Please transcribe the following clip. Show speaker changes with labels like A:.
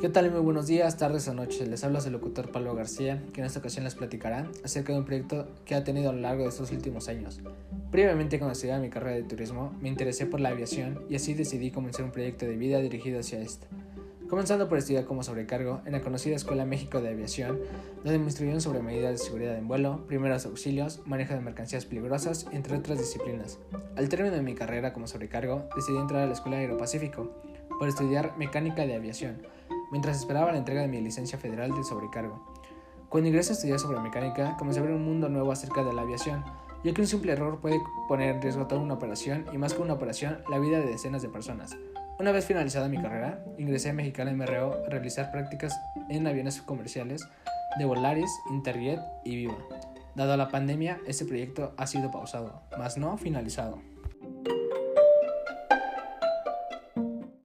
A: ¿Qué tal? Muy buenos días, tardes o noches. Les habla el locutor Pablo García, que en esta ocasión les platicará acerca de un proyecto que ha tenido a lo largo de estos últimos años. Previamente, cuando estudiaba mi carrera de turismo, me interesé por la aviación y así decidí comenzar un proyecto de vida dirigido hacia esta. Comenzando por estudiar como sobrecargo en la conocida Escuela México de Aviación, donde me instruyeron sobre medidas de seguridad en vuelo, primeros auxilios, manejo de mercancías peligrosas, entre otras disciplinas. Al término de mi carrera como sobrecargo, decidí entrar a la Escuela Aeropacífico para estudiar mecánica de aviación mientras esperaba la entrega de mi licencia federal de sobrecargo. Cuando ingresé a estudiar sobre mecánica, comencé a ver un mundo nuevo acerca de la aviación, ya que un simple error puede poner en riesgo toda una operación y más que una operación, la vida de decenas de personas. Una vez finalizada mi carrera, ingresé a Mexicana MRO a realizar prácticas en aviones comerciales de Volaris, Interjet y Viva. Dado la pandemia, este proyecto ha sido pausado, mas no finalizado.